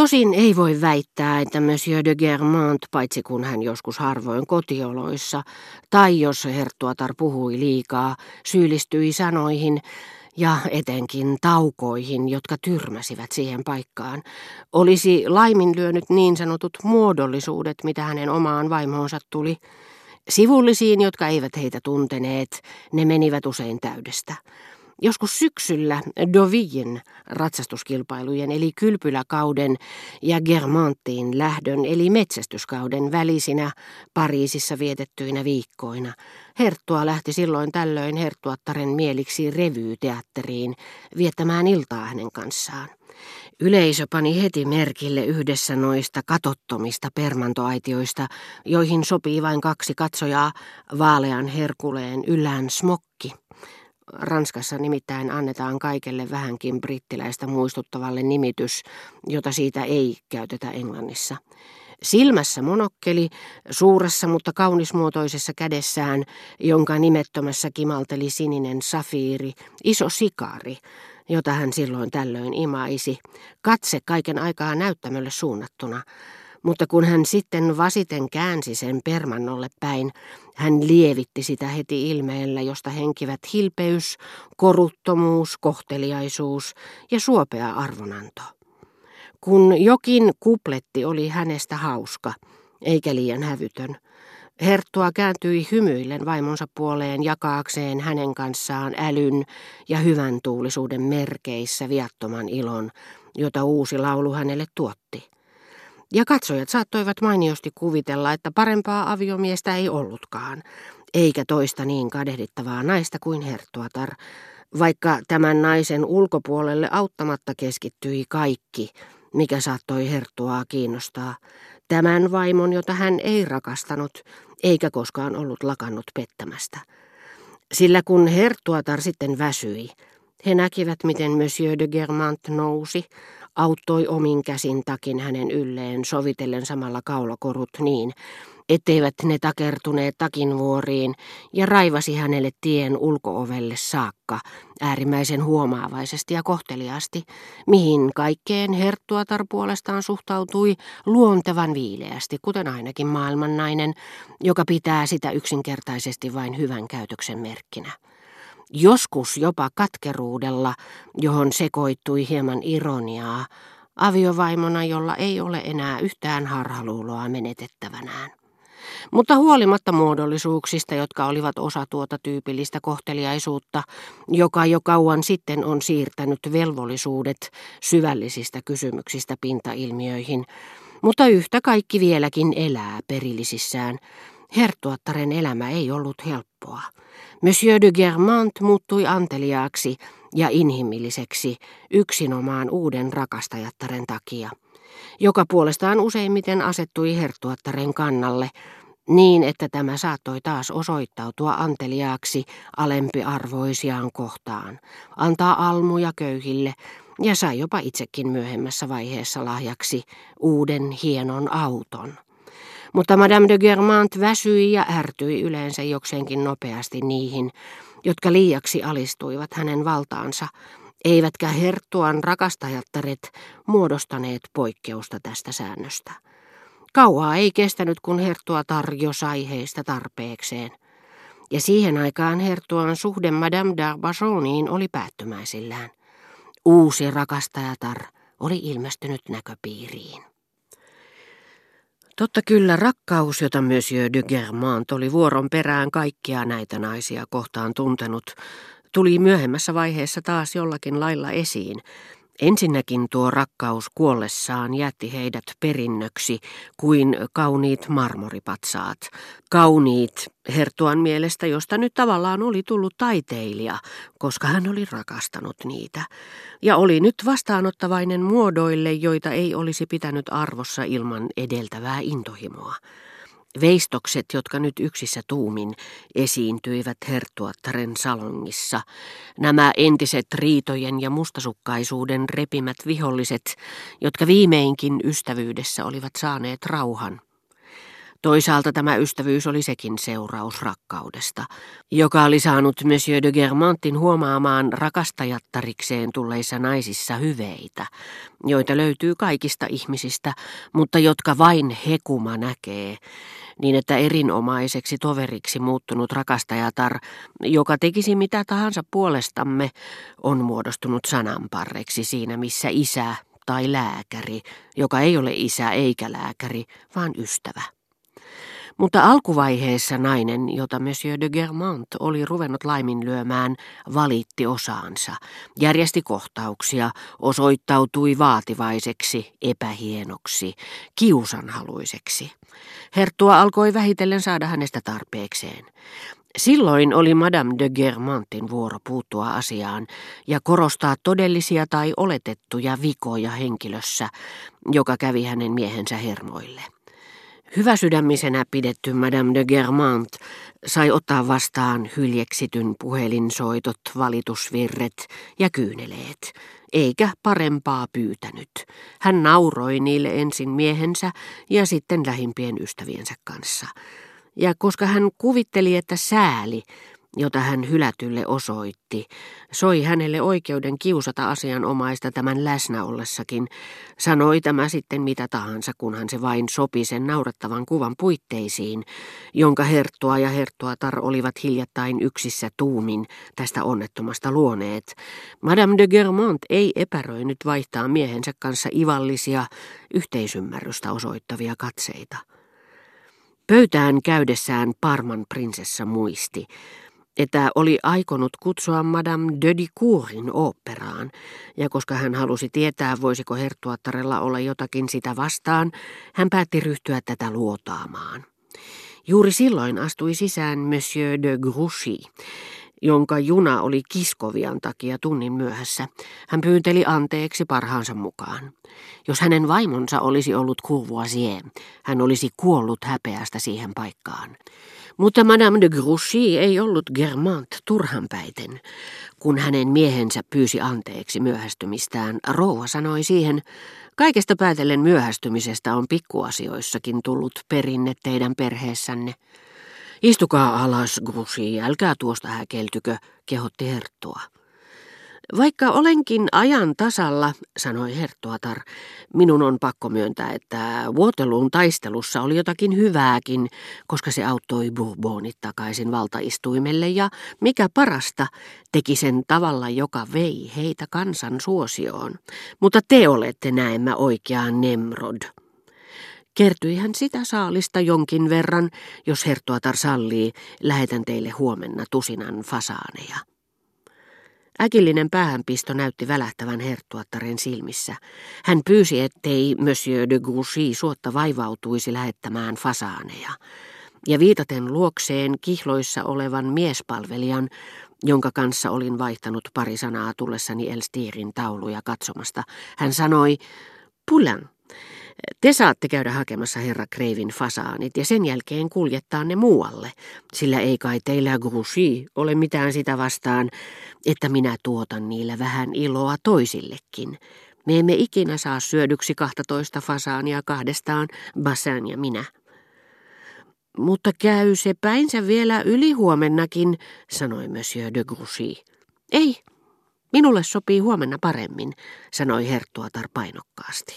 Tosin ei voi väittää, että Monsieur de Germant, paitsi kun hän joskus harvoin kotioloissa, tai jos herttuatar puhui liikaa, syyllistyi sanoihin, ja etenkin taukoihin, jotka tyrmäsivät siihen paikkaan, olisi laiminlyönyt niin sanotut muodollisuudet, mitä hänen omaan vaimoonsa tuli. Sivullisiin, jotka eivät heitä tunteneet, ne menivät usein täydestä. Joskus syksyllä Dovien ratsastuskilpailujen eli kylpyläkauden ja Germanttiin lähdön eli metsästyskauden välisinä Pariisissa vietettyinä viikkoina. Herttua lähti silloin tällöin herttuattaren mieliksi revyyteatteriin viettämään iltaa hänen kanssaan. Yleisö pani heti merkille yhdessä noista katottomista permantoaitioista, joihin sopii vain kaksi katsojaa, vaalean herkuleen yllään smokki. Ranskassa nimittäin annetaan kaikelle vähänkin brittiläistä muistuttavalle nimitys, jota siitä ei käytetä Englannissa. Silmässä monokkeli, suuressa mutta kaunismuotoisessa kädessään, jonka nimettömässä kimalteli sininen safiiri, iso sikari, jota hän silloin tällöin imaisi, katse kaiken aikaa näyttämölle suunnattuna – mutta kun hän sitten vasiten käänsi sen permannolle päin, hän lievitti sitä heti ilmeellä, josta henkivät hilpeys, koruttomuus, kohteliaisuus ja suopea arvonanto. Kun jokin kupletti oli hänestä hauska, eikä liian hävytön, Herttua kääntyi hymyillen vaimonsa puoleen jakaakseen hänen kanssaan älyn ja hyvän tuulisuuden merkeissä viattoman ilon, jota uusi laulu hänelle tuotti. Ja katsojat saattoivat mainiosti kuvitella, että parempaa aviomiestä ei ollutkaan, eikä toista niin kadehdittavaa naista kuin Herttuatar, vaikka tämän naisen ulkopuolelle auttamatta keskittyi kaikki, mikä saattoi Herttuaa kiinnostaa, tämän vaimon, jota hän ei rakastanut, eikä koskaan ollut lakannut pettämästä. Sillä kun Herttuatar sitten väsyi, he näkivät, miten Monsieur de Germant nousi, auttoi omin käsin takin hänen ylleen sovitellen samalla kaulakorut niin, etteivät ne takertuneet takin vuoriin ja raivasi hänelle tien ulkoovelle saakka äärimmäisen huomaavaisesti ja kohteliaasti, mihin kaikkeen Herttuatar puolestaan suhtautui luontevan viileästi, kuten ainakin maailmannainen, joka pitää sitä yksinkertaisesti vain hyvän käytöksen merkkinä joskus jopa katkeruudella, johon sekoittui hieman ironiaa, aviovaimona, jolla ei ole enää yhtään harhaluuloa menetettävänään. Mutta huolimatta muodollisuuksista, jotka olivat osa tuota tyypillistä kohteliaisuutta, joka jo kauan sitten on siirtänyt velvollisuudet syvällisistä kysymyksistä pintailmiöihin, mutta yhtä kaikki vieläkin elää perillisissään, Herttuattaren elämä ei ollut helppoa. Monsieur de Germant muuttui anteliaaksi ja inhimilliseksi yksinomaan uuden rakastajattaren takia, joka puolestaan useimmiten asettui Herttuattaren kannalle, niin että tämä saattoi taas osoittautua anteliaaksi alempiarvoisiaan kohtaan, antaa almuja köyhille ja sai jopa itsekin myöhemmässä vaiheessa lahjaksi uuden hienon auton. Mutta Madame de Germant väsyi ja ärtyi yleensä jokseenkin nopeasti niihin, jotka liiaksi alistuivat hänen valtaansa, eivätkä herttuan rakastajattaret muodostaneet poikkeusta tästä säännöstä. Kauaa ei kestänyt, kun herttua tarjo sai heistä tarpeekseen. Ja siihen aikaan herttuan suhde Madame d'Arbachoniin oli päättymäisillään. Uusi rakastajatar oli ilmestynyt näköpiiriin. Totta kyllä rakkaus, jota Monsieur de Germant oli vuoron perään kaikkia näitä naisia kohtaan tuntenut, tuli myöhemmässä vaiheessa taas jollakin lailla esiin, Ensinnäkin tuo rakkaus kuollessaan jätti heidät perinnöksi kuin kauniit marmoripatsaat. Kauniit Hertuan mielestä, josta nyt tavallaan oli tullut taiteilija, koska hän oli rakastanut niitä. Ja oli nyt vastaanottavainen muodoille, joita ei olisi pitänyt arvossa ilman edeltävää intohimoa. Veistokset, jotka nyt yksissä tuumin esiintyivät herttuattaren salongissa, nämä entiset riitojen ja mustasukkaisuuden repimät viholliset, jotka viimeinkin ystävyydessä olivat saaneet rauhan. Toisaalta tämä ystävyys oli sekin seuraus rakkaudesta, joka oli saanut Monsieur de Germantin huomaamaan rakastajattarikseen tulleissa naisissa hyveitä, joita löytyy kaikista ihmisistä, mutta jotka vain hekuma näkee, niin että erinomaiseksi toveriksi muuttunut rakastajatar, joka tekisi mitä tahansa puolestamme, on muodostunut sananparreksi siinä, missä isä tai lääkäri, joka ei ole isä eikä lääkäri, vaan ystävä. Mutta alkuvaiheessa nainen, jota Monsieur de Germant oli ruvennut laiminlyömään, valitti osaansa, järjesti kohtauksia, osoittautui vaativaiseksi, epähienoksi, kiusanhaluiseksi. Herttua alkoi vähitellen saada hänestä tarpeekseen. Silloin oli Madame de Germantin vuoro puuttua asiaan ja korostaa todellisia tai oletettuja vikoja henkilössä, joka kävi hänen miehensä hermoille. Hyväsydämisenä pidetty Madame de Germant sai ottaa vastaan hyljeksityn puhelinsoitot, valitusvirret ja kyyneleet, eikä parempaa pyytänyt. Hän nauroi niille ensin miehensä ja sitten lähimpien ystäviensä kanssa. Ja koska hän kuvitteli, että sääli, jota hän hylätylle osoitti, soi hänelle oikeuden kiusata asianomaista tämän läsnä ollessakin, sanoi tämä sitten mitä tahansa, kunhan se vain sopi sen naurettavan kuvan puitteisiin, jonka herttua ja herttuatar olivat hiljattain yksissä tuumin tästä onnettomasta luoneet. Madame de Germont ei epäröinyt vaihtaa miehensä kanssa ivallisia, yhteisymmärrystä osoittavia katseita. Pöytään käydessään Parman prinsessa muisti, että oli aikonut kutsua Madame de Dicourin oopperaan, ja koska hän halusi tietää, voisiko herttuattarella olla jotakin sitä vastaan, hän päätti ryhtyä tätä luotaamaan. Juuri silloin astui sisään Monsieur de Grouchy, jonka juna oli Kiskovian takia tunnin myöhässä. Hän pyynteli anteeksi parhaansa mukaan. Jos hänen vaimonsa olisi ollut Courvoisier, hän olisi kuollut häpeästä siihen paikkaan. Mutta Madame de Grouchy ei ollut Germant turhanpäiten. Kun hänen miehensä pyysi anteeksi myöhästymistään, rouva sanoi siihen, kaikesta päätellen myöhästymisestä on pikkuasioissakin tullut perinne teidän perheessänne. Istukaa alas, Grouchy, älkää tuosta häkeltykö, kehotti Herttua. Vaikka olenkin ajan tasalla, sanoi Herttuatar, minun on pakko myöntää, että Waterloon taistelussa oli jotakin hyvääkin, koska se auttoi Bourbonit takaisin valtaistuimelle ja, mikä parasta, teki sen tavalla, joka vei heitä kansan suosioon. Mutta te olette näemmä oikea Nemrod. Kertyi hän sitä saalista jonkin verran, jos Herttuatar sallii, lähetän teille huomenna tusinan fasaaneja. Äkillinen päähänpisto näytti välähtävän herttuattaren silmissä. Hän pyysi, ettei Monsieur de Gouchy suotta vaivautuisi lähettämään fasaaneja. Ja viitaten luokseen kihloissa olevan miespalvelijan, jonka kanssa olin vaihtanut pari sanaa tullessani Elstirin tauluja katsomasta, hän sanoi, Pulan, te saatte käydä hakemassa herra Kreivin fasaanit ja sen jälkeen kuljettaa ne muualle, sillä ei kai teillä Grouchy ole mitään sitä vastaan, että minä tuotan niillä vähän iloa toisillekin. Me emme ikinä saa syödyksi 12 fasaania kahdestaan, Bassan ja minä. Mutta käy se päinsä vielä ylihuomennakin, sanoi Monsieur de Grouchy. Ei, minulle sopii huomenna paremmin, sanoi Herttuatar painokkaasti.